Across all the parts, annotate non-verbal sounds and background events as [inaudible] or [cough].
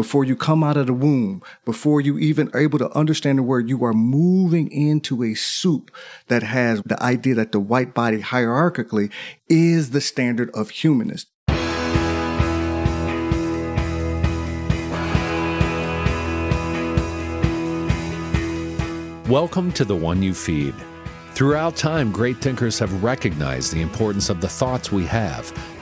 before you come out of the womb, before you even able to understand the word, you are moving into a soup that has the idea that the white body hierarchically is the standard of humanist. Welcome to The One You Feed. Throughout time, great thinkers have recognized the importance of the thoughts we have.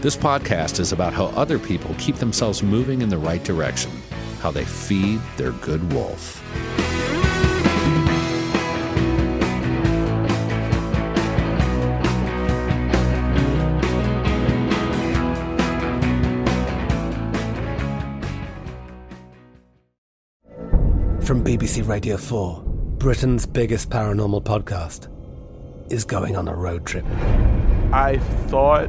This podcast is about how other people keep themselves moving in the right direction, how they feed their good wolf. From BBC Radio 4. Britain's biggest paranormal podcast is going on a road trip. I thought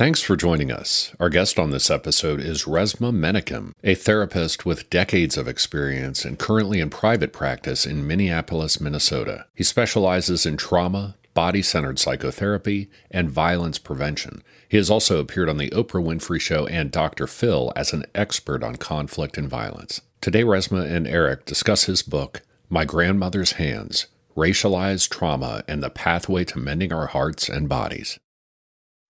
Thanks for joining us. Our guest on this episode is Resmaa Menakem, a therapist with decades of experience and currently in private practice in Minneapolis, Minnesota. He specializes in trauma, body centered psychotherapy, and violence prevention. He has also appeared on The Oprah Winfrey Show and Dr. Phil as an expert on conflict and violence. Today, Resmaa and Eric discuss his book, My Grandmother's Hands Racialized Trauma and the Pathway to Mending Our Hearts and Bodies.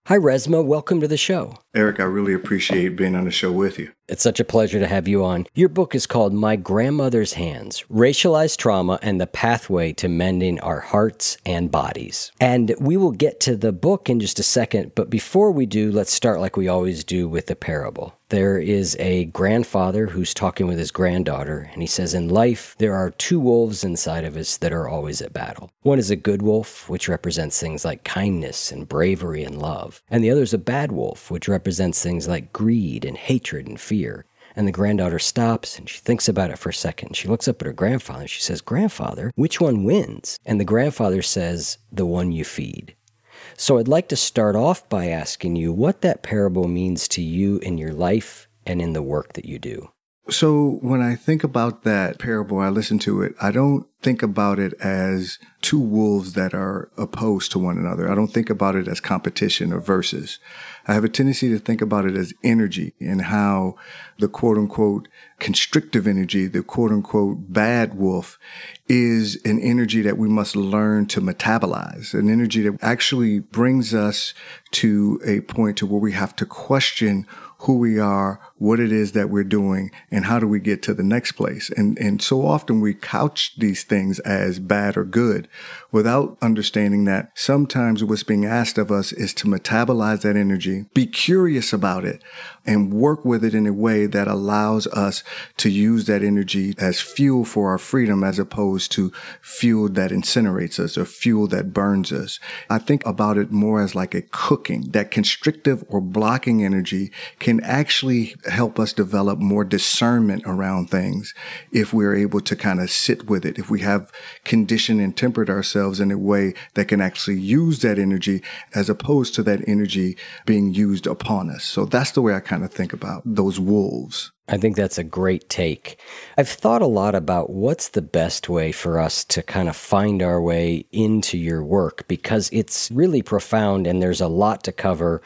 Hi, Resmaa. Welcome to the show. Eric, I really appreciate being on the show with you. It's such a pleasure to have you on. Your book is called My Grandmother's Hands Racialized Trauma and the Pathway to Mending Our Hearts and Bodies. And we will get to the book in just a second, but before we do, let's start like we always do with the parable. There is a grandfather who's talking with his granddaughter, and he says, In life, there are two wolves inside of us that are always at battle. One is a good wolf, which represents things like kindness and bravery and love, and the other is a bad wolf, which represents things like greed and hatred and fear. And the granddaughter stops and she thinks about it for a second. She looks up at her grandfather and she says, Grandfather, which one wins? And the grandfather says, The one you feed. So I'd like to start off by asking you what that parable means to you in your life and in the work that you do. So when I think about that parable, I listen to it. I don't think about it as two wolves that are opposed to one another. I don't think about it as competition or versus. I have a tendency to think about it as energy and how the quote unquote constrictive energy, the quote unquote bad wolf is an energy that we must learn to metabolize, an energy that actually brings us to a point to where we have to question who we are, what it is that we're doing, and how do we get to the next place. And, and so often we couch these things as bad or good without understanding that sometimes what's being asked of us is to metabolize that energy, be curious about it, and work with it in a way that allows us to use that energy as fuel for our freedom as opposed to fuel that incinerates us or fuel that burns us. I think about it more as like a cooking. That constrictive or blocking energy can actually help us develop more discernment around things if we're able to kind of sit with it, if we have conditioned and tempered ourselves in a way that can actually use that energy as opposed to that energy being used upon us. So that's the way I kind of think about those wolves. I think that's a great take. I've thought a lot about what's the best way for us to kind of find our way into your work because it's really profound and there's a lot to cover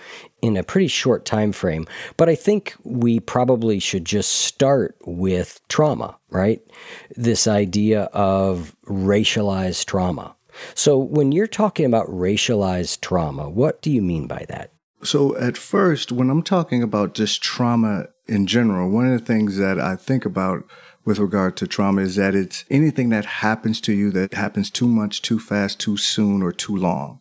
in a pretty short time frame. But I think we probably should just start with trauma, right? This idea of racialized trauma. So when you're talking about racialized trauma, what do you mean by that? So, at first, when I'm talking about just trauma in general, one of the things that I think about with regard to trauma is that it's anything that happens to you that happens too much, too fast, too soon, or too long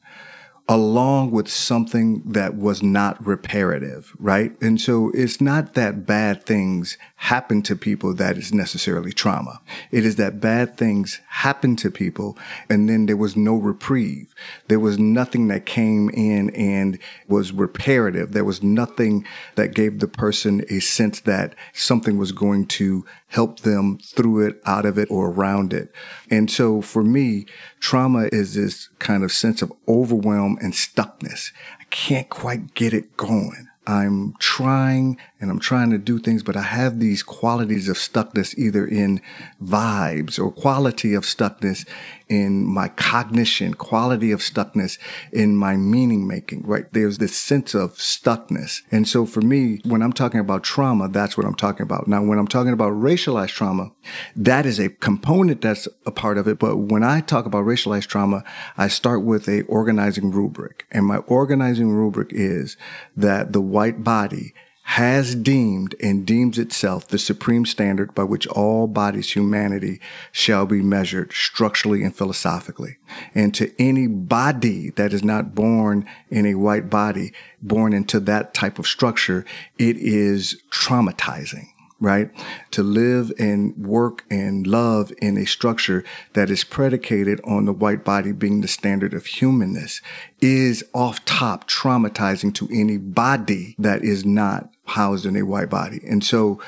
along with something that was not reparative, right? And so it's not that bad things happen to people that is necessarily trauma. It is that bad things happen to people and then there was no reprieve. There was nothing that came in and was reparative. There was nothing that gave the person a sense that something was going to help them through it, out of it, or around it. And so for me, trauma is this kind of sense of overwhelm and stuckness. I can't quite get it going. I'm trying and I'm trying to do things, but I have these qualities of stuckness either in vibes or quality of stuckness in my cognition, quality of stuckness in my meaning making, right? There's this sense of stuckness. And so for me, when I'm talking about trauma, that's what I'm talking about. Now, when I'm talking about racialized trauma, that is a component that's a part of it. But when I talk about racialized trauma, I start with a organizing rubric. And my organizing rubric is that the white body has deemed and deems itself the supreme standard by which all bodies humanity shall be measured structurally and philosophically. And to any body that is not born in a white body, born into that type of structure, it is traumatizing right? To live and work and love in a structure that is predicated on the white body being the standard of humanness is off top traumatizing to any body that is not housed in a white body. And so,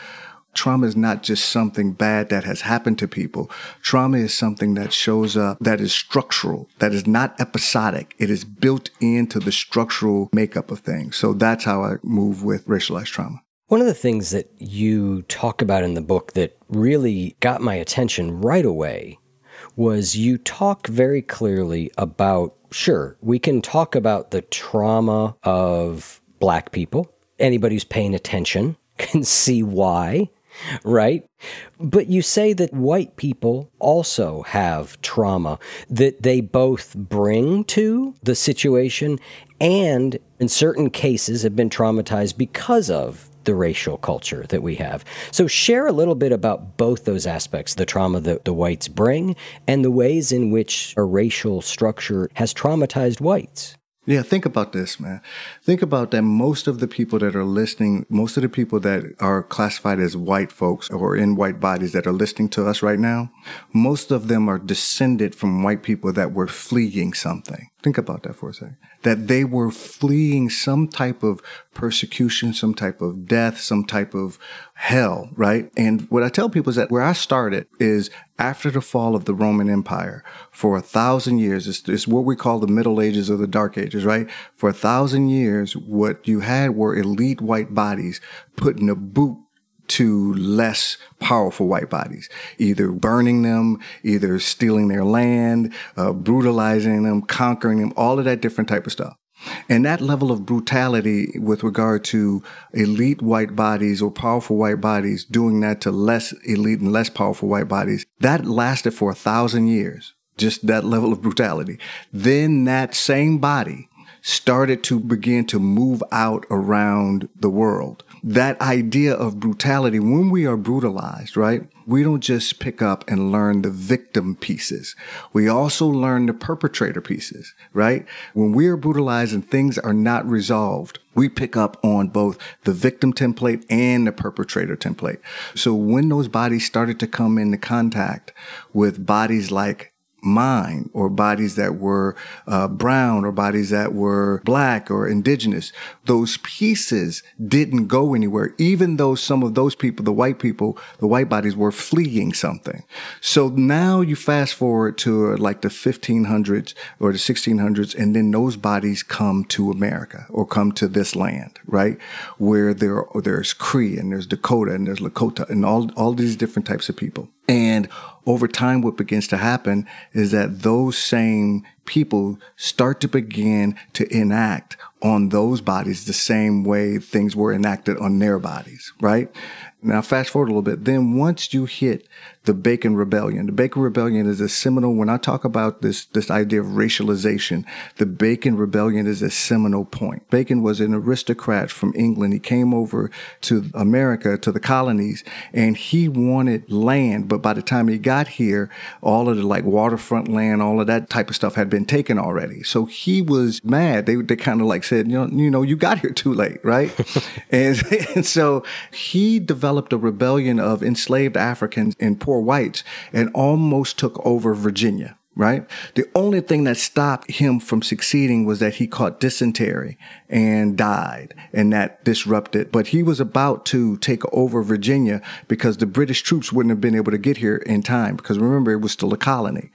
trauma is not just something bad that has happened to people. Trauma is something that shows up that is structural, that is not episodic. It is built into the structural makeup of things. So that's how I move with racialized trauma. One of the things that you talk about in the book that really got my attention right away was you talk very clearly about sure, we can talk about the trauma of black people. Anybody who's paying attention [laughs] can see why, right? But you say that white people also have trauma that they both bring to the situation and in certain cases have been traumatized because of the racial culture that we have. So, share a little bit about both those aspects the trauma that the whites bring and the ways in which a racial structure has traumatized whites. Yeah, think about this, man. Think about that most of the people that are listening, most of the people that are classified as white folks or in white bodies that are listening to us right now, most of them are descended from white people that were fleeing something. Think about that for a second. That they were fleeing some type of persecution, some type of death, some type of hell, right? And what I tell people is that where I started is after the fall of the Roman Empire for a thousand years. It's, it's what we call the Middle Ages or the Dark Ages, right? For a thousand years, what you had were elite white bodies putting a boot to less powerful white bodies, either burning them, either stealing their land, uh, brutalizing them, conquering them, all of that different type of stuff. And that level of brutality with regard to elite white bodies or powerful white bodies doing that to less elite and less powerful white bodies, that lasted for a thousand years. Just that level of brutality. Then that same body started to begin to move out around the world that idea of brutality, when we are brutalized, right? We don't just pick up and learn the victim pieces. We also learn the perpetrator pieces, right? When we are brutalized and things are not resolved, we pick up on both the victim template and the perpetrator template. So when those bodies started to come into contact with bodies like mine or bodies that were uh, brown or bodies that were black or indigenous. Those pieces didn't go anywhere, even though some of those people, the white people, the white bodies were fleeing something. So now you fast forward to uh, like the 1500s or the 1600s, and then those bodies come to America or come to this land, right? Where there, there's Cree and there's Dakota and there's Lakota and all, all these different types of people. And over time, what begins to happen is that those same people start to begin to enact on those bodies the same way things were enacted on their bodies, right? Now, fast forward a little bit. Then once you hit the Bacon Rebellion, the Bacon Rebellion is a seminal, when I talk about this, this idea of racialization, the Bacon Rebellion is a seminal point. Bacon was an aristocrat from England. He came over to America, to the colonies, and he wanted land. But by the time he got here, all of the like waterfront land, all of that type of stuff had been taken already. So he was mad. They, they kind of like said, you know, you know, you got here too late, right? [laughs] and, and so he developed a rebellion of enslaved Africans in poor whites and almost took over Virginia right? The only thing that stopped him from succeeding was that he caught dysentery and died and that disrupted. But he was about to take over Virginia because the British troops wouldn't have been able to get here in time because remember, it was still a colony.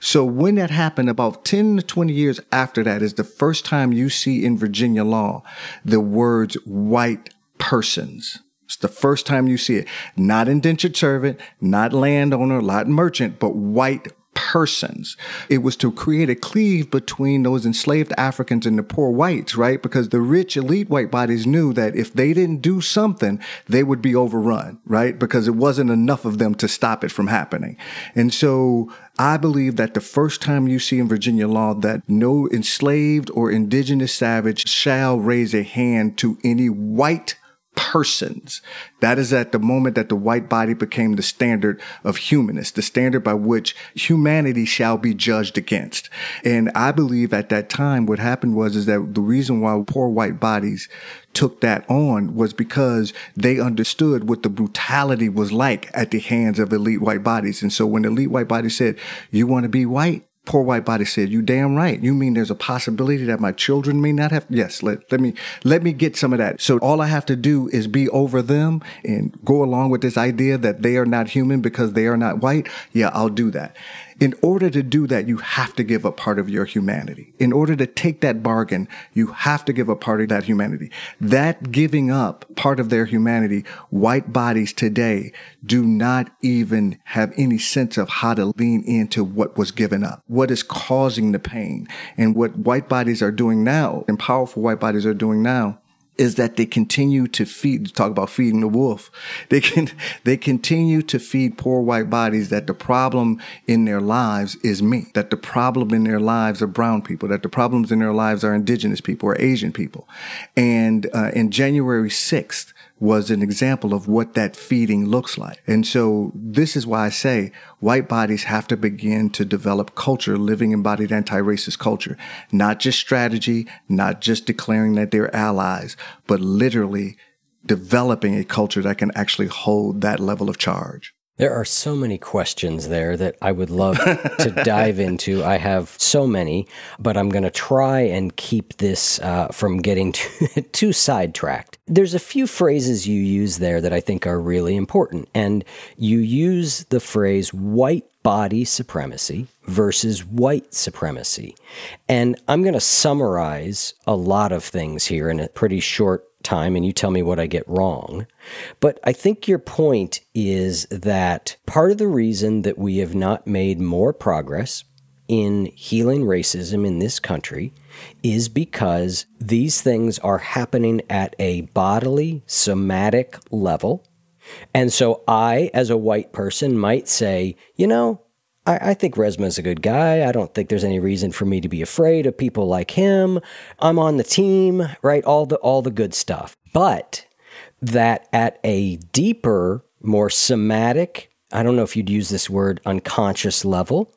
So when that happened, about 10 to 20 years after that is the first time you see in Virginia law the words white persons. It's the first time you see it. Not indentured servant, not landowner, not merchant, but white persons. It was to create a cleave between those enslaved Africans and the poor whites, right? Because the rich elite white bodies knew that if they didn't do something, they would be overrun, right? Because it wasn't enough of them to stop it from happening. And so I believe that the first time you see in Virginia law that no enslaved or indigenous savage shall raise a hand to any white persons. That is at the moment that the white body became the standard of humanists, the standard by which humanity shall be judged against. And I believe at that time what happened was is that the reason why poor white bodies took that on was because they understood what the brutality was like at the hands of elite white bodies. And so when elite white bodies said, you want to be white? Poor white body said, "You damn right. You mean there's a possibility that my children may not have? Yes. Let let me let me get some of that. So all I have to do is be over them and go along with this idea that they are not human because they are not white. Yeah, I'll do that. In order to do that, you have to give up part of your humanity. In order to take that bargain, you have to give up part of that humanity. That giving up part of their humanity, white bodies today do not even have any sense of how to lean into what was given up, what is causing the pain. And what white bodies are doing now, and powerful white bodies are doing now, is that they continue to feed talk about feeding the wolf. They can they continue to feed poor white bodies that the problem in their lives is me that the problem in their lives are brown people that the problems in their lives are indigenous people or asian people. And uh, in january 6th was an example of what that feeding looks like. And so this is why I say white bodies have to begin to develop culture, living embodied anti-racist culture, not just strategy, not just declaring that they're allies, but literally developing a culture that can actually hold that level of charge. There are so many questions there that I would love to [laughs] dive into. I have so many, but I'm going to try and keep this uh, from getting too, [laughs] too sidetracked. There's a few phrases you use there that I think are really important. And you use the phrase white body supremacy versus white supremacy. And I'm going to summarize a lot of things here in a pretty short time and you tell me what I get wrong. But I think your point is that part of the reason that we have not made more progress in healing racism in this country is because these things are happening at a bodily, somatic level. And so I, as a white person, might say, you know, I, I think Resmaa is a good guy. I don't think there's any reason for me to be afraid of people like him. I'm on the team, right? All the all the good stuff. But that at a deeper, more somatic, I don't know if you'd use this word unconscious level,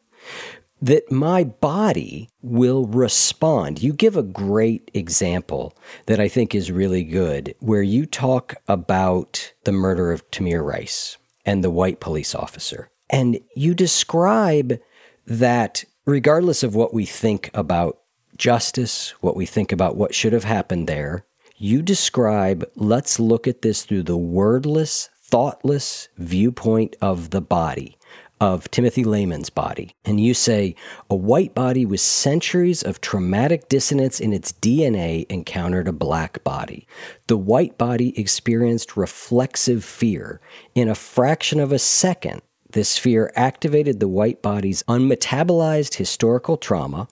that my body will respond. You give a great example that I think is really good, where you talk about the murder of Tamir Rice and the white police officer. And you describe that regardless of what we think about justice, what we think about what should have happened there, you describe let's look at this through the wordless, thoughtless viewpoint of the body of Timothy Loehmann's body. And you say a white body with centuries of traumatic dissonance in its DNA encountered a black body. The white body experienced reflexive fear. In a fraction of a second, this fear activated the white body's unmetabolized historical trauma,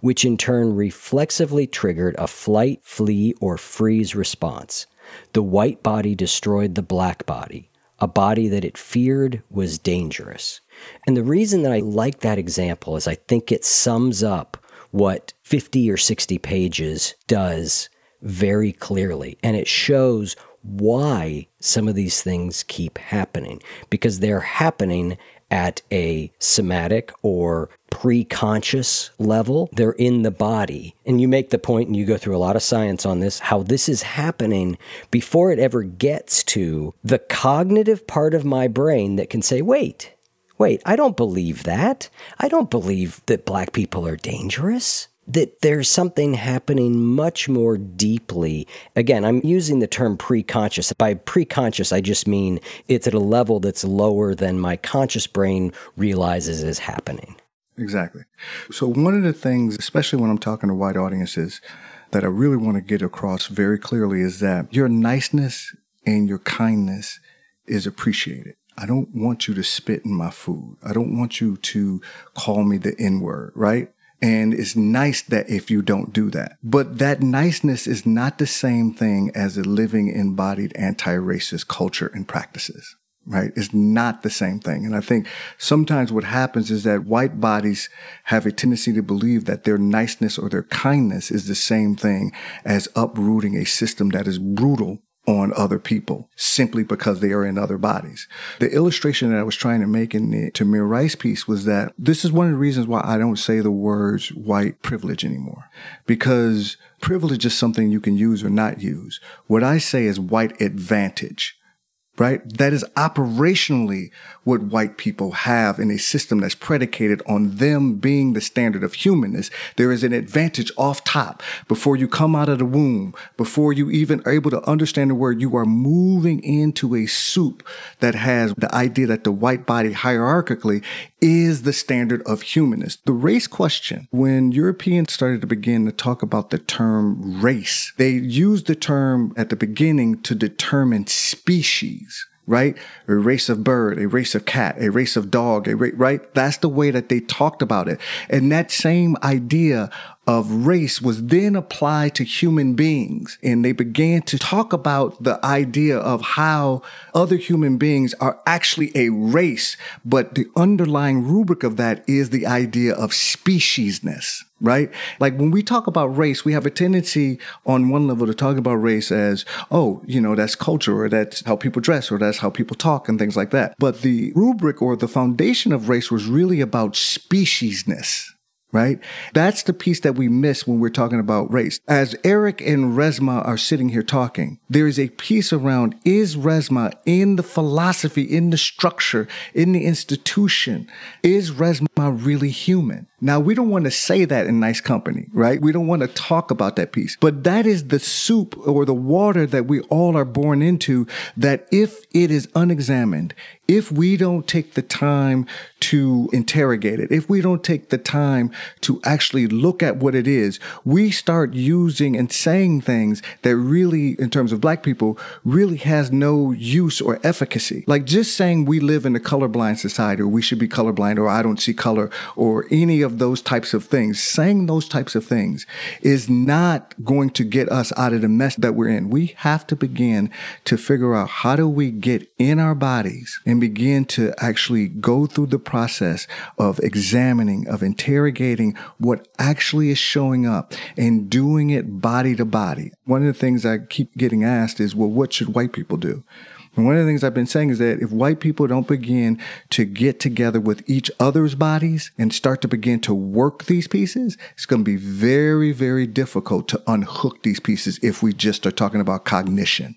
which in turn reflexively triggered a flight, flee, or freeze response. The white body destroyed the black body, a body that it feared was dangerous. And the reason that I like that example is I think it sums up what 50 or 60 pages does very clearly. And it shows why some of these things keep happening because they're happening at a somatic or pre-conscious level they're in the body and you make the point and you go through a lot of science on this how this is happening before it ever gets to the cognitive part of my brain that can say wait wait, I don't believe that. I don't believe that black people are dangerous. That there's something happening much more deeply. Again, I'm using the term preconscious. By preconscious, I just mean it's at a level that's lower than my conscious brain realizes is happening. Exactly. So, one of the things, especially when I'm talking to white audiences, that I really want to get across very clearly is that your niceness and your kindness is appreciated. I don't want you to spit in my food. I don't want you to call me the N word, right? And it's nice that if you don't do that. But that niceness is not the same thing as a living embodied anti-racist culture and practices. Right? It's not the same thing. And I think sometimes what happens is that white bodies have a tendency to believe that their niceness or their kindness is the same thing as uprooting a system that is brutal on other people simply because they are in other bodies. The illustration that I was trying to make in the Tamir Rice piece was that this is one of the reasons why I don't say the words white privilege anymore because privilege is something you can use or not use. What I say is white advantage right? That is operationally what white people have in a system that's predicated on them being the standard of humanness. There is an advantage off top before you come out of the womb, before you even are able to understand the word, you are moving into a soup that has the idea that the white body hierarchically is the standard of humanness. The race question, when Europeans started to begin to talk about the term race, they used the term at the beginning to determine species right? A race of bird, a race of cat, a race of dog, a ra- right? That's the way that they talked about it. And that same idea of race was then applied to human beings. And they began to talk about the idea of how other human beings are actually a race. But the underlying rubric of that is the idea of speciesness, right? Like when we talk about race, we have a tendency on one level to talk about race as, oh, you know, that's culture or that's how people dress or that's how people talk and things like that. But the rubric or the foundation of race was really about speciesness right? That's the piece that we miss when we're talking about race. As Eric and Resmaa are sitting here talking, there is a piece around is Resmaa in the philosophy, in the structure, in the institution? Is Resmaa really human? Now, we don't want to say that in nice company, right? We don't want to talk about that piece, but that is the soup or the water that we all are born into that if it is unexamined, if we don't take the time to interrogate it, if we don't take the time to actually look at what it is, we start using and saying things that really, in terms of black people, really has no use or efficacy. Like just saying we live in a colorblind society or we should be colorblind or I don't see color or any of those types of things, saying those types of things is not going to get us out of the mess that we're in. We have to begin to figure out how do we get in our bodies and begin to actually go through the process of examining, of interrogating what actually is showing up and doing it body to body. One of the things I keep getting asked is, well, what should white people do? And one of the things I've been saying is that if white people don't begin to get together with each other's bodies and start to begin to work these pieces, it's going to be very, very difficult to unhook these pieces if we just are talking about cognition.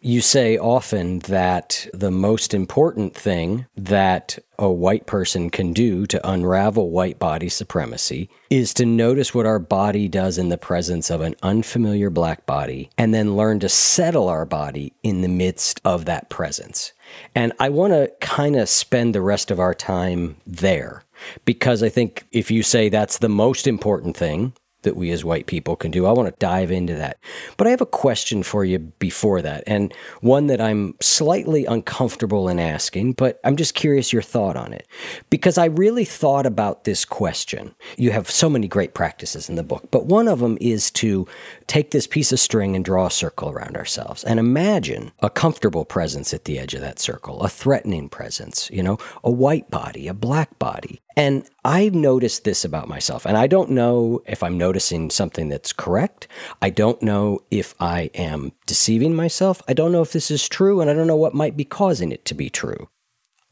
You say often that the most important thing that a white person can do to unravel white body supremacy is to notice what our body does in the presence of an unfamiliar black body and then learn to settle our body in the midst of that presence. And I want to kind of spend the rest of our time there because I think if you say that's the most important thing, that we as white people can do. I want to dive into that. But I have a question for you before that, and one that I'm slightly uncomfortable in asking, but I'm just curious your thought on it. Because I really thought about this question. You have so many great practices in the book, but one of them is to take this piece of string and draw a circle around ourselves and imagine a comfortable presence at the edge of that circle, a threatening presence, you know, a white body, a black body. And I've noticed this about myself, and I don't know if I'm noticing something that's correct. I don't know if I am deceiving myself. I don't know if this is true, and I don't know what might be causing it to be true.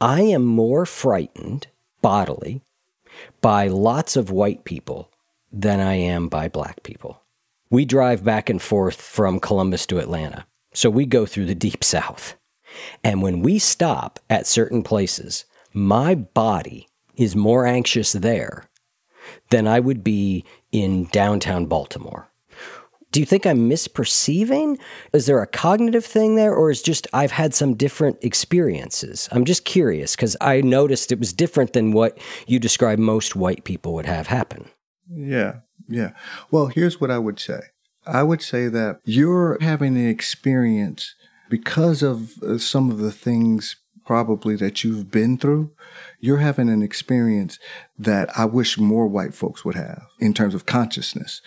I am more frightened bodily by lots of white people than I am by black people. We drive back and forth from Columbus to Atlanta, so we go through the deep south. And when we stop at certain places, my body is more anxious there than I would be in downtown Baltimore. Do you think I'm misperceiving? Is there a cognitive thing there, or is just I've had some different experiences? I'm just curious because I noticed it was different than what you describe most white people would have happen. Yeah, yeah. Well, here's what I would say I would say that you're having an experience because of uh, some of the things probably that you've been through, you're having an experience that I wish more white folks would have in terms of consciousness.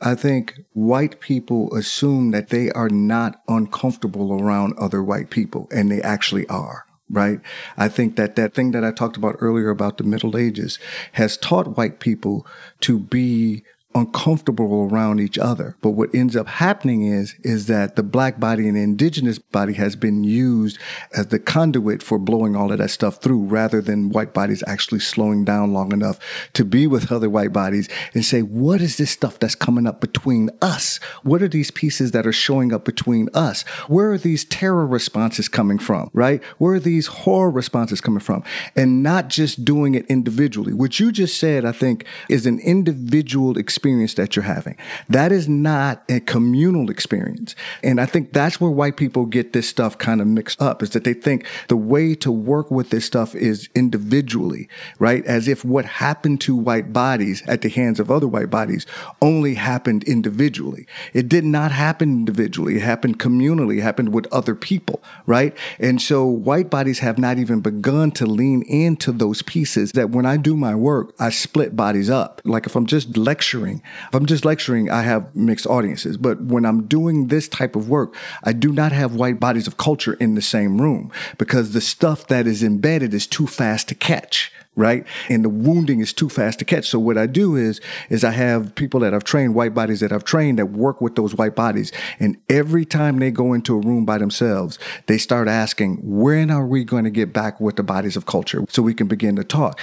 I think white people assume that they are not uncomfortable around other white people, and they actually are. Right. I think that that thing that I talked about earlier about the Middle Ages has taught white people to be uncomfortable around each other. But what ends up happening is, is that the black body and the indigenous body has been used as the conduit for blowing all of that stuff through rather than white bodies actually slowing down long enough to be with other white bodies and say, what is this stuff that's coming up between us? What are these pieces that are showing up between us? Where are these terror responses coming from? Right? Where are these horror responses coming from? And not just doing it individually. What you just said, I think, is an individual experience experience that you're having. That is not a communal experience. And I think that's where white people get this stuff kind of mixed up is that they think the way to work with this stuff is individually, right? As if what happened to white bodies at the hands of other white bodies only happened individually. It did not happen individually. It happened communally. It happened with other people, right? And so white bodies have not even begun to lean into those pieces that when I do my work, I split bodies up. Like if I'm just lecturing lecturing. If I'm just lecturing, I have mixed audiences. But when I'm doing this type of work, I do not have white bodies of culture in the same room because the stuff that is embedded is too fast to catch right? And the wounding is too fast to catch. So what I do is, is I have people that I've trained, white bodies that I've trained that work with those white bodies. And every time they go into a room by themselves, they start asking, when are we going to get back with the bodies of culture so we can begin to talk?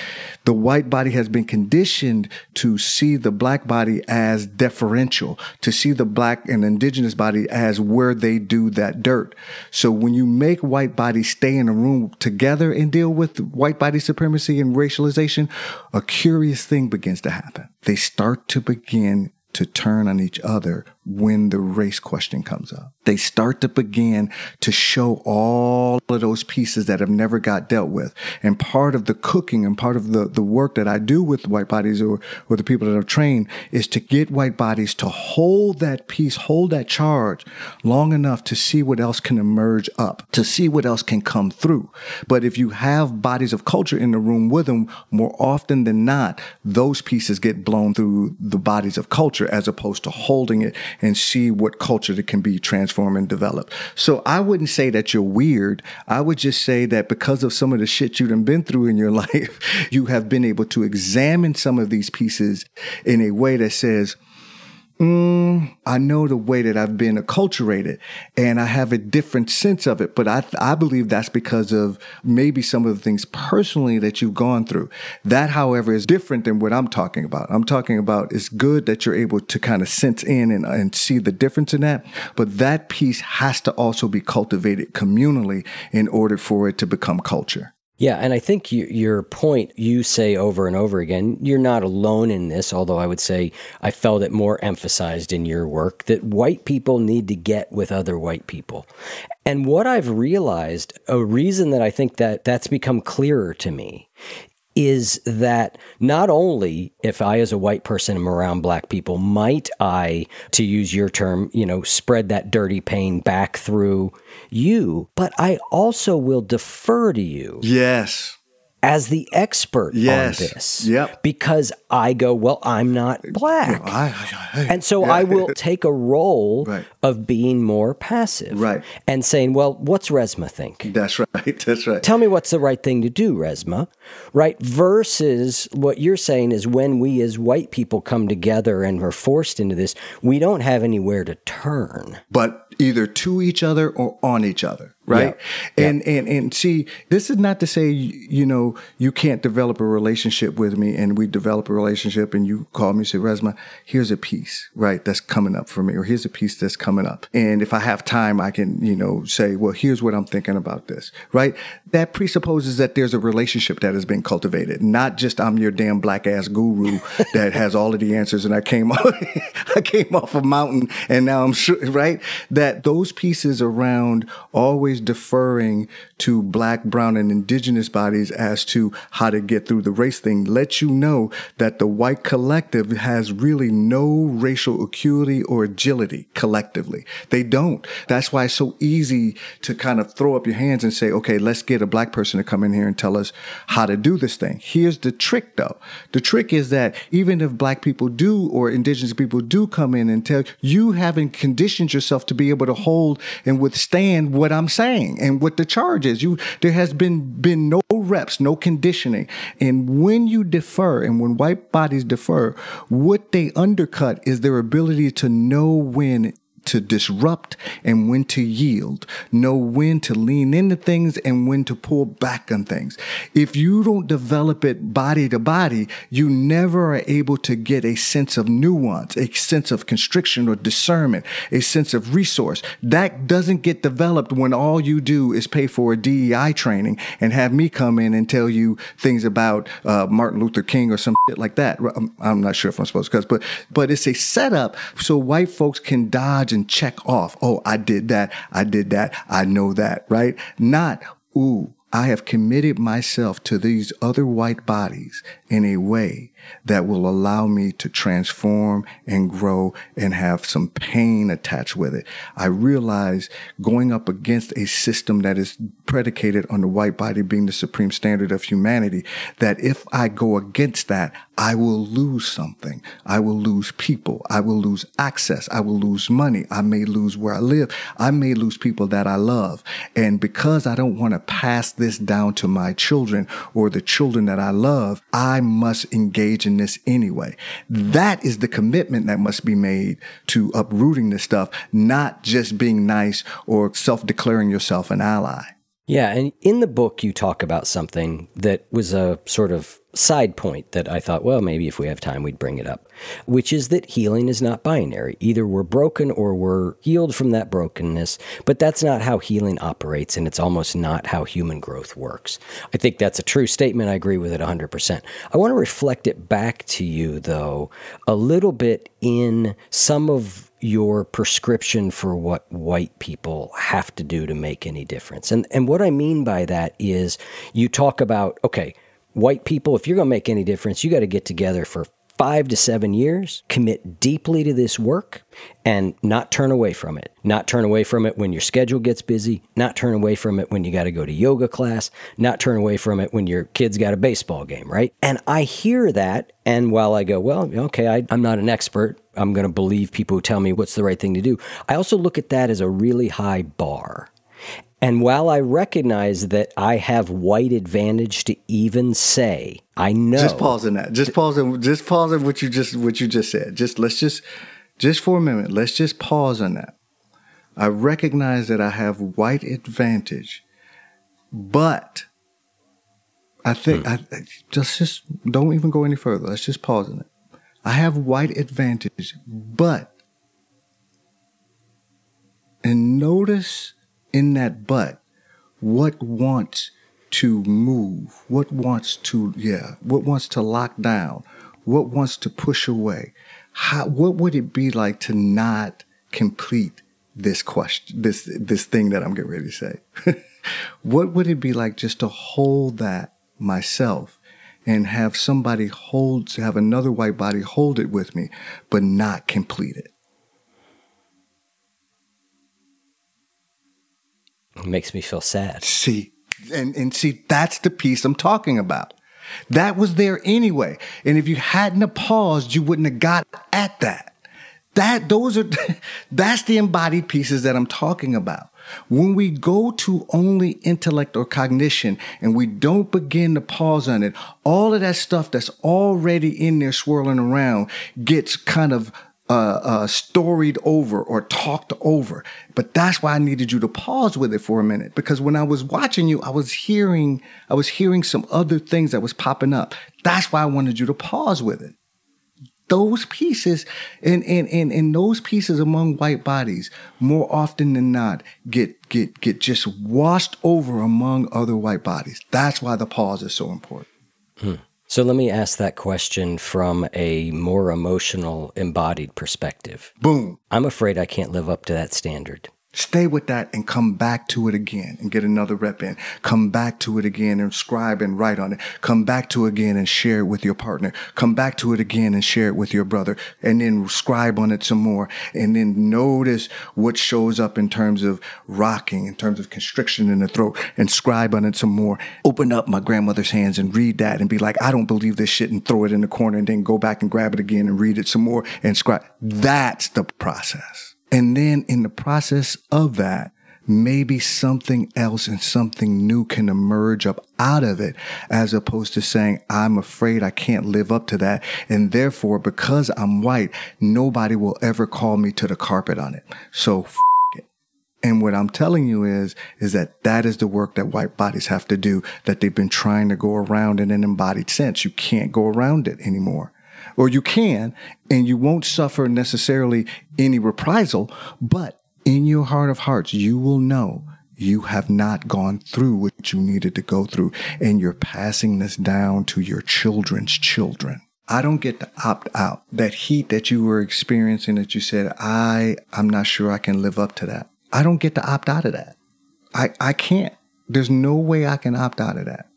The white body has been conditioned to see the black body as deferential, to see the black and indigenous body as where they do that dirt. So when you make white bodies stay in a room together and deal with white body supremacy and racialization, a curious thing begins to happen. They start to begin to turn on each other when the race question comes up. They start to begin to show all of those pieces that have never got dealt with. And part of the cooking and part of the, the work that I do with white bodies or, or the people that are trained is to get white bodies to hold that piece, hold that charge long enough to see what else can emerge up, to see what else can come through. But if you have bodies of culture in the room with them, more often than not, those pieces get blown through the bodies of culture as opposed to holding it and see what culture that can be transformed and developed. So I wouldn't say that you're weird. I would just say that because of some of the shit you've been through in your [laughs] life, you have been able to examine some of these pieces in a way that says, Mm, I know the way that I've been acculturated and I have a different sense of it, but I, I believe that's because of maybe some of the things personally that you've gone through. That, however, is different than what I'm talking about. I'm talking about it's good that you're able to kind of sense in and, and see the difference in that, but that piece has to also be cultivated communally in order for it to become culture. Yeah, and I think you, your point you say over and over again, you're not alone in this, although I would say I felt it more emphasized in your work that white people need to get with other white people. And what I've realized, a reason that I think that that's become clearer to me is that not only if I, as a white person, am around black people, might I, to use your term, you know, spread that dirty pain back through you, but I also will defer to you. Yes as the expert yes. on this. Yep. Because I go, well, I'm not black. I, I, and so yeah. I will [laughs] take a role right. of being more passive. Right. And saying, well, what's Resmaa think? That's [laughs] right. That's right. Tell me what's the right thing to do, Resmaa. Right. Versus what you're saying is when we as white people come together and are forced into this, we don't have anywhere to turn. But either to each other or on each other right yeah. and yeah. and and see this is not to say you know you can't develop a relationship with me and we develop a relationship and you call me and say resmaa here's a piece right that's coming up for me or here's a piece that's coming up and if i have time i can you know say well here's what i'm thinking about this right that presupposes that there's a relationship that has been cultivated not just i'm your damn black ass guru [laughs] that has all of the answers and i came [laughs] off i came off a mountain and now i'm sure right that those pieces around always deferring to black, brown, and indigenous bodies as to how to get through the race thing let you know that the white collective has really no racial acuity or agility collectively. They don't. That's why it's so easy to kind of throw up your hands and say, okay, let's get a black person to come in here and tell us how to do this thing. Here's the trick though. The trick is that even if black people do or indigenous people do come in and tell you haven't conditioned yourself to be able to hold and withstand what I'm saying and what the charge is. You there has been been no reps, no conditioning. And when you defer and when white bodies defer, what they undercut is their ability to know when to disrupt and when to yield, know when to lean into things and when to pull back on things. If you don't develop it body to body, you never are able to get a sense of nuance, a sense of constriction or discernment, a sense of resource. That doesn't get developed when all you do is pay for a DEI training and have me come in and tell you things about uh, Martin Luther King or some shit like that. I'm not sure if I'm supposed to cuss, but but it's a setup so white folks can dodge and check off. Oh, I did that. I did that. I know that, right? Not, ooh, I have committed myself to these other white bodies in a way that will allow me to transform and grow and have some pain attached with it. I realize going up against a system that is predicated on the white body being the supreme standard of humanity, that if I go against that, I will lose something. I will lose people. I will lose access. I will lose money. I may lose where I live. I may lose people that I love. And because I don't want to pass this down to my children or the children that I love, I must engage in this anyway. That is the commitment that must be made to uprooting this stuff, not just being nice or self declaring yourself an ally. Yeah, and in the book, you talk about something that was a sort of side point that I thought, well, maybe if we have time, we'd bring it up, which is that healing is not binary. Either we're broken or we're healed from that brokenness, but that's not how healing operates, and it's almost not how human growth works. I think that's a true statement. I agree with it 100%. I want to reflect it back to you, though, a little bit in some of your prescription for what white people have to do to make any difference. And and what I mean by that is you talk about okay, white people if you're going to make any difference, you got to get together for 5 to 7 years, commit deeply to this work and not turn away from it. Not turn away from it when your schedule gets busy, not turn away from it when you got to go to yoga class, not turn away from it when your kids got a baseball game, right? And I hear that and while I go, well, okay, I, I'm not an expert, I'm going to believe people who tell me what's the right thing to do. I also look at that as a really high bar. And while I recognize that I have white advantage to even say, I know. Just pause on that. Just pause on just pause on what you just what you just said. Just let's just just for a minute, let's just pause on that. I recognize that I have white advantage, but I think hmm. I just just don't even go any further. Let's just pause on it. I have white advantage, but and notice in that but what wants to move, what wants to yeah, what wants to lock down, what wants to push away. How what would it be like to not complete this question, this this thing that I'm getting ready to say? [laughs] what would it be like just to hold that myself and have somebody hold, have another white body hold it with me, but not complete it. It makes me feel sad. See, and, and see, that's the piece I'm talking about. That was there anyway. And if you hadn't have paused, you wouldn't have got at that. That those are [laughs] that's the embodied pieces that I'm talking about. When we go to only intellect or cognition and we don't begin to pause on it, all of that stuff that's already in there swirling around gets kind of uh, uh, storied over or talked over. But that's why I needed you to pause with it for a minute because when I was watching you, I was hearing, I was hearing some other things that was popping up. That's why I wanted you to pause with it those pieces and, and, and, and those pieces among white bodies more often than not get get get just washed over among other white bodies. That's why the pause is so important. Hmm. So let me ask that question from a more emotional embodied perspective. Boom. I'm afraid I can't live up to that standard. Stay with that and come back to it again and get another rep in. Come back to it again and scribe and write on it. Come back to it again and share it with your partner. Come back to it again and share it with your brother and then scribe on it some more. And then notice what shows up in terms of rocking, in terms of constriction in the throat and scribe on it some more. Open up my grandmother's hands and read that and be like, I don't believe this shit and throw it in the corner and then go back and grab it again and read it some more and scribe. That's the process. And then in the process of that, maybe something else and something new can emerge up out of it as opposed to saying, I'm afraid I can't live up to that. And therefore, because I'm white, nobody will ever call me to the carpet on it. So f- it. And what I'm telling you is, is that that is the work that white bodies have to do that they've been trying to go around in an embodied sense. You can't go around it anymore or you can, and you won't suffer necessarily any reprisal, but in your heart of hearts, you will know you have not gone through what you needed to go through, and you're passing this down to your children's children. I don't get to opt out. That heat that you were experiencing that you said, I, I'm not sure I can live up to that. I don't get to opt out of that. I, I can't. There's no way I can opt out of that.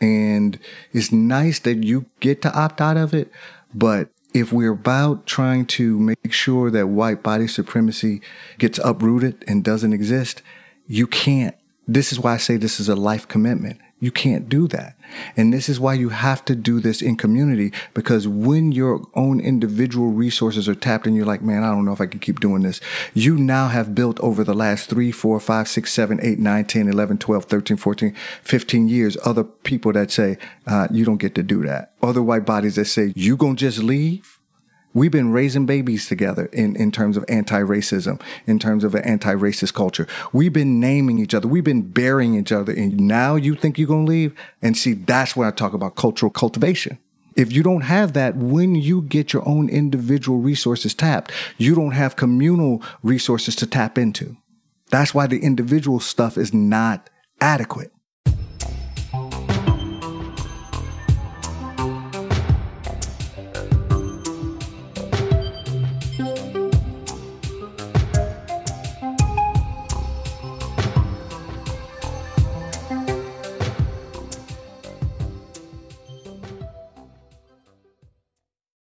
And it's nice that you get to opt out of it, but if we're about trying to make sure that white body supremacy gets uprooted and doesn't exist, you can't. This is why I say this is a life commitment. You can't do that. And this is why you have to do this in community because when your own individual resources are tapped and you're like, man, I don't know if I can keep doing this. You now have built over the last three, four, five, six, seven, eight, nine, 10, 11, 12, 13, 14, 15 years, other people that say, uh, you don't get to do that. Other white bodies that say, you gonna just leave? We've been raising babies together in, in terms of anti-racism, in terms of an anti-racist culture. We've been naming each other. We've been burying each other. And now you think you're going to leave? And see, that's where I talk about cultural cultivation. If you don't have that, when you get your own individual resources tapped, you don't have communal resources to tap into. That's why the individual stuff is not adequate.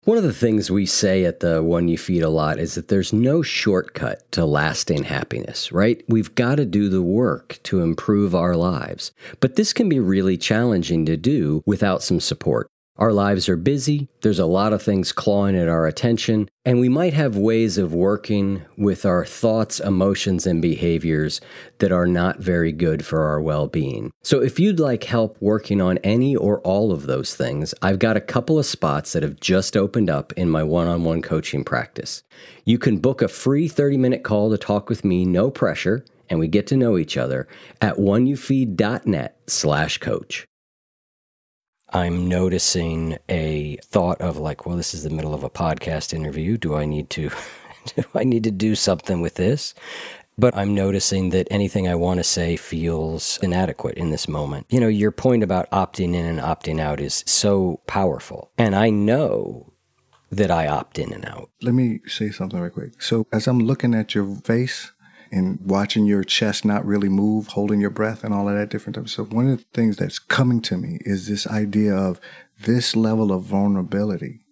One of the things we say at the One You Feed a lot is that there's no shortcut to lasting happiness, right? We've got to do the work to improve our lives. But this can be really challenging to do without some support. Our lives are busy, there's a lot of things clawing at our attention, and we might have ways of working with our thoughts, emotions, and behaviors that are not very good for our well being. So, if you'd like help working on any or all of those things, I've got a couple of spots that have just opened up in my one on one coaching practice. You can book a free 30 minute call to talk with me, no pressure, and we get to know each other at oneyoufeed.net slash coach. I'm noticing a thought of like, well, this is the middle of a podcast interview. Do I need to [laughs] do I need to do something with this? But I'm noticing that anything I want to say feels inadequate in this moment. You know, your point about opting in and opting out is so powerful. And I know that I opt in and out. Let me say something real quick. So, as I'm looking at your face, and watching your chest not really move, holding your breath, and all of that different stuff. So, one of the things that's coming to me is this idea of this level of vulnerability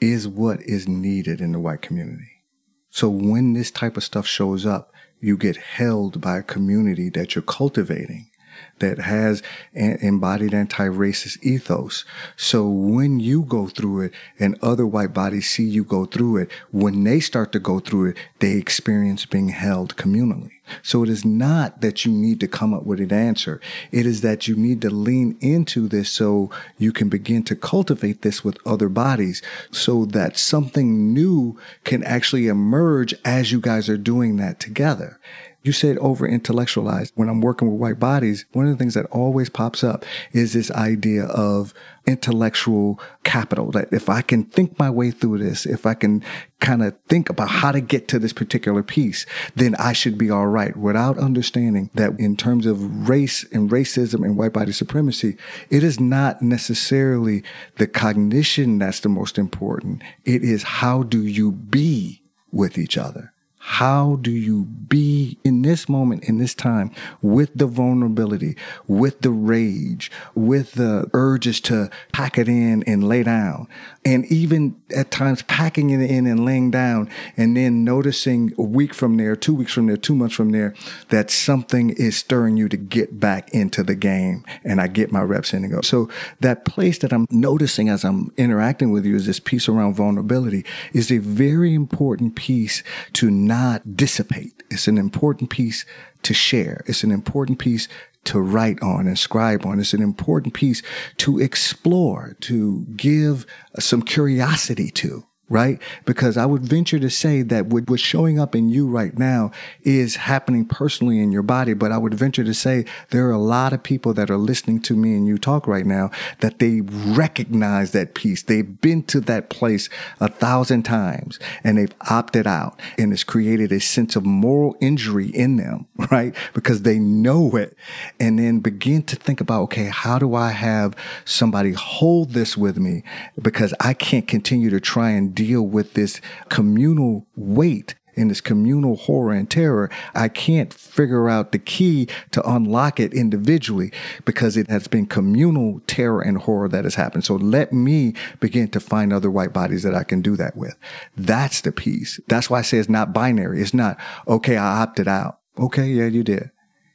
is what is needed in the white community. So, when this type of stuff shows up, you get held by a community that you're cultivating that has an embodied anti-racist ethos. So when you go through it and other white bodies see you go through it, when they start to go through it, they experience being held communally. So it is not that you need to come up with an answer. It is that you need to lean into this so you can begin to cultivate this with other bodies so that something new can actually emerge as you guys are doing that together. You said over intellectualized. When I'm working with white bodies, one of the things that always pops up is this idea of intellectual capital. That if I can think my way through this, if I can kind of think about how to get to this particular piece, then I should be all right without understanding that in terms of race and racism and white body supremacy, it is not necessarily the cognition that's the most important. It is how do you be with each other? How do you be in this moment, in this time, with the vulnerability, with the rage, with the urges to pack it in and lay down? And even at times packing it in and laying down and then noticing a week from there, two weeks from there, two months from there, that something is stirring you to get back into the game. And I get my reps in and go. So that place that I'm noticing as I'm interacting with you is this piece around vulnerability is a very important piece to not dissipate. It's an important piece to share. It's an important piece to write on and scribe on. It's an important piece to explore, to give some curiosity to right? Because I would venture to say that what's showing up in you right now is happening personally in your body. But I would venture to say there are a lot of people that are listening to me and you talk right now that they recognize that piece. They've been to that place a thousand times and they've opted out and it's created a sense of moral injury in them, [laughs] right? Because they know it and then begin to think about, okay, how do I have somebody hold this with me? Because I can't continue to try and deal with this communal weight and this communal horror and terror, I can't figure out the key to unlock it individually because it has been communal terror and horror that has happened. So let me begin to find other white bodies that I can do that with. That's the piece. That's why I say it's not binary. It's not, okay, I opted out. Okay, yeah, you did.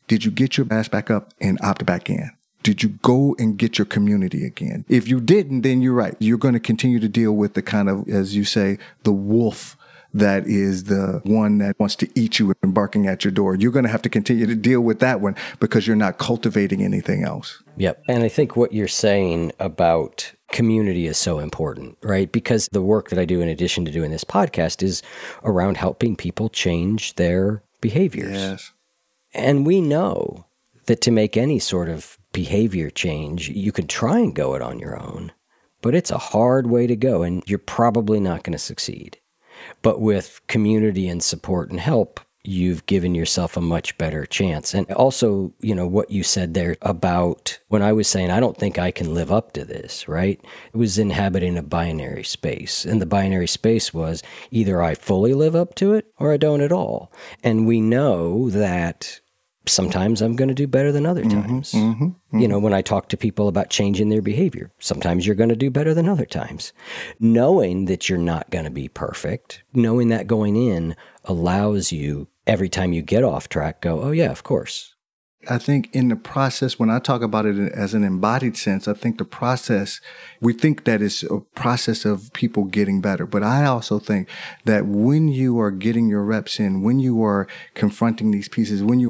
Did you get your ass back up and opt back in? Did you go and get your community again? If you didn't, then you're right. You're going to continue to deal with the kind of, as you say, the wolf that is the one that wants to eat you and barking at your door. You're going to have to continue to deal with that one because you're not cultivating anything else. Yep. And I think what you're saying about community is so important, right? Because the work that I do in addition to doing this podcast is around helping people change their behaviors. Yes. And we know that to make any sort of behavior change, you can try and go it on your own, but it's a hard way to go and you're probably not going to succeed. But with community and support and help, you've given yourself a much better chance. And also, you know, what you said there about when I was saying, I don't think I can live up to this, right? It was inhabiting a binary space. And the binary space was either I fully live up to it or I don't at all. And we know that sometimes I'm going to do better than other times. Mm-hmm, mm-hmm. You know, when I talk to people about changing their behavior, sometimes you're going to do better than other times. Knowing that you're not going to be perfect, knowing that going in allows you every time you get off track, go, oh, yeah, of course. I think in the process, when I talk about it as an embodied sense, I think the process, we think that it's a process of people getting better. But I also think that when you are getting your reps in, when you are confronting these pieces, when you.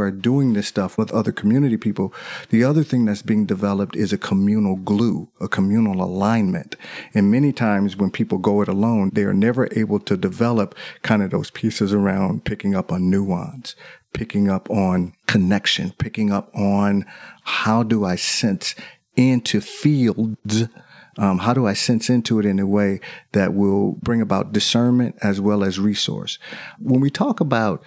Are doing this stuff with other community people, the other thing that's being developed is a communal glue, a communal alignment. And many times when people go it alone, they are never able to develop kind of those pieces around picking up on nuance, picking up on connection, picking up on how do I sense into fields um, how do I sense into it in a way that will bring about discernment as well as resource? When we talk about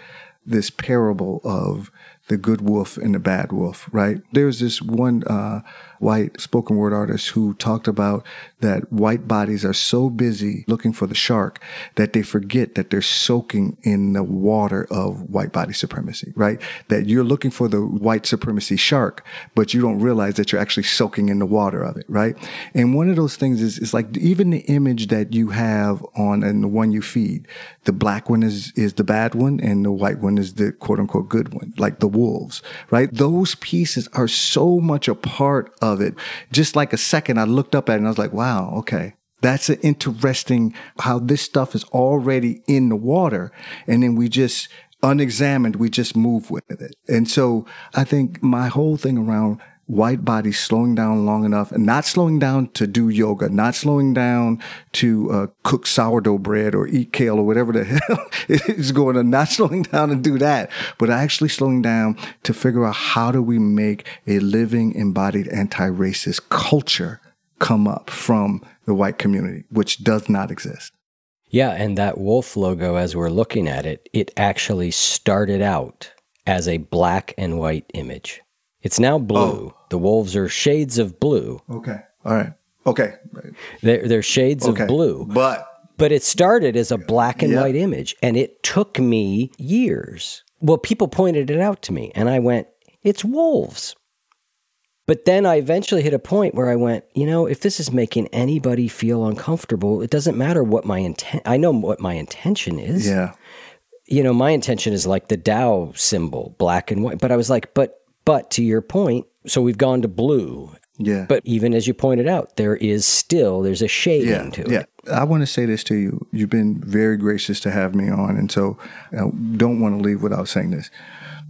this parable of the good wolf and the bad wolf, right? There's this one uh, white spoken word artists who talked about that white bodies are so busy looking for the shark that they forget that they're soaking in the water of white body supremacy, right? That you're looking for the white supremacy shark, but you don't realize that you're actually soaking in the water of it, right? And one of those things is, is like even the image that you have on and the one you feed, the black one is, is the bad one and the white one is the quote unquote good one, like the wolves, right? Those pieces are so much a part of it. Just like a second, I looked up at it and I was like, wow, okay. That's an interesting how this stuff is already in the water. And then we just unexamined, we just move with it. And so I think my whole thing around white bodies slowing down long enough and not slowing down to do yoga, not slowing down to uh, cook sourdough bread or eat kale or whatever the [laughs] hell is going on, not [laughs] slowing down to do that, but actually slowing down to figure out how do we make a living embodied anti-racist culture come up from the white community, which does not exist. Yeah, and that wolf logo, as we're looking at it, it actually started out as a black and white image. It's now blue. Oh. The wolves are shades of blue. Okay. All right. Okay. They're, they're shades okay. of blue. But but it started as a black and white image and it took me years. Well, people pointed it out to me and I went, "It's wolves." But then I eventually hit a point where I went, you know, if this is making anybody feel uncomfortable, it doesn't matter what my intent I know what my intention is. Yeah. You know, my intention is like the Tao symbol, black and white. But I was like, but but to your point, so we've gone to blue. Yeah. But even as you pointed out, there is still there's a shading yeah, to yeah. it. I want to say this to you. You've been very gracious to have me on, and so I don't want to leave without saying this.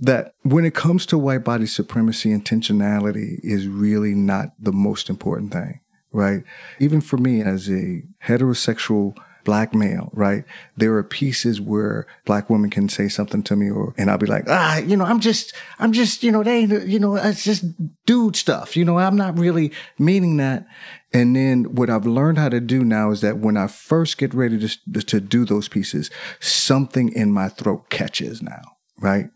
That when it comes to white body supremacy, intentionality is really not the most important thing, right? Even for me as a heterosexual black male, right? There are pieces where black women can say something to me or, and I'll be like, ah, you know, I'm just, I'm just, you know, they, you know, it's just dude stuff. You know, I'm not really meaning that. And then what I've learned how to do now is that when I first get ready to, to do those pieces, something in my throat catches now, right?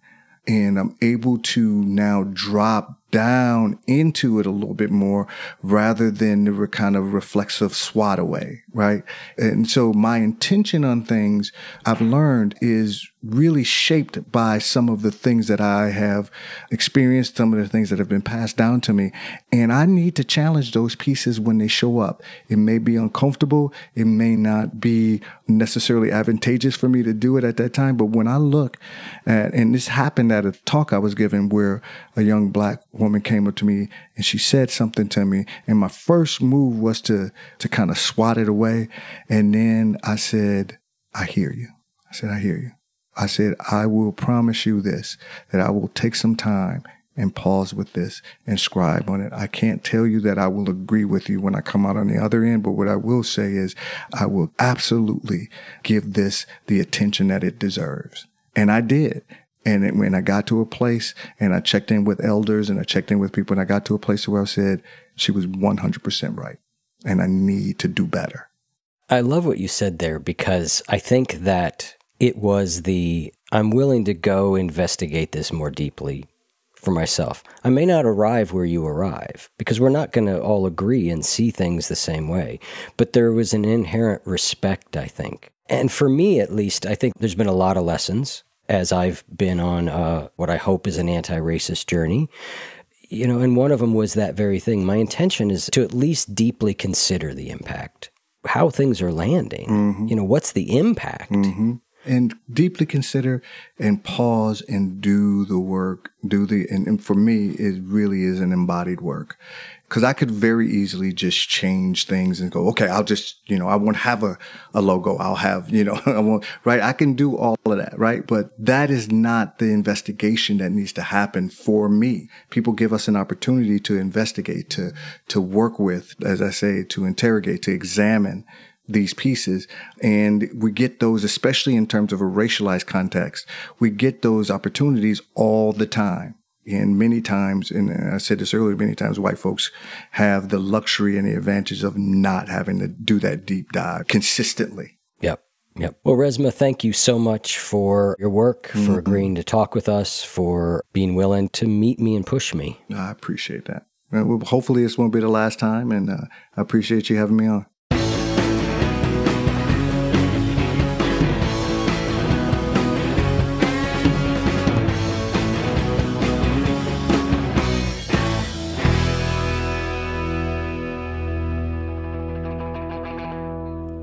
And I'm able to now drop down into it a little bit more rather than the kind of reflexive swat away, right? And so my intention on things I've learned is really shaped by some of the things that I have experienced, some of the things that have been passed down to me. And I need to challenge those pieces when they show up. It may be uncomfortable. It may not be necessarily advantageous for me to do it at that time. But when I look at, and this happened at a talk I was given where a young black woman came up to me and she said something to me. And my first move was to, to kind of swat it away. And then I said, I hear you. I said, I hear you. I said, I will promise you this, that I will take some time and pause with this and scribe on it. I can't tell you that I will agree with you when I come out on the other end, but what I will say is I will absolutely give this the attention that it deserves. And I did. And it, when I got to a place and I checked in with elders and I checked in with people and I got to a place where I said, she was 100% right. And I need to do better. I love what you said there because I think that it was the I'm willing to go investigate this more deeply for myself. I may not arrive where you arrive because we're not going to all agree and see things the same way, but there was an inherent respect, I think. And for me, at least, I think there's been a lot of lessons as I've been on uh, what I hope is an anti racist journey. You know, and one of them was that very thing. My intention is to at least deeply consider the impact, how things are landing. Mm-hmm. You know, what's the impact? Mm-hmm and deeply consider and pause and do the work, do the, and, and for me, it really is an embodied work. Cause I could very easily just change things and go, okay, I'll just, you know, I won't have a, a logo. I'll have, you know, [laughs] I won't, right? I can do all of that, right? But that is not the investigation that needs to happen for me. People give us an opportunity to investigate, to, to work with, as I say, to interrogate, to examine these pieces. And we get those, especially in terms of a racialized context, we get those opportunities all the time. And many times, and I said this earlier, many times white folks have the luxury and the advantage of not having to do that deep dive consistently. Yep. Yep. Well, Resmaa, thank you so much for your work, for mm-hmm. agreeing to talk with us, for being willing to meet me and push me. I appreciate that. Well, hopefully, this won't be the last time, and uh, I appreciate you having me on.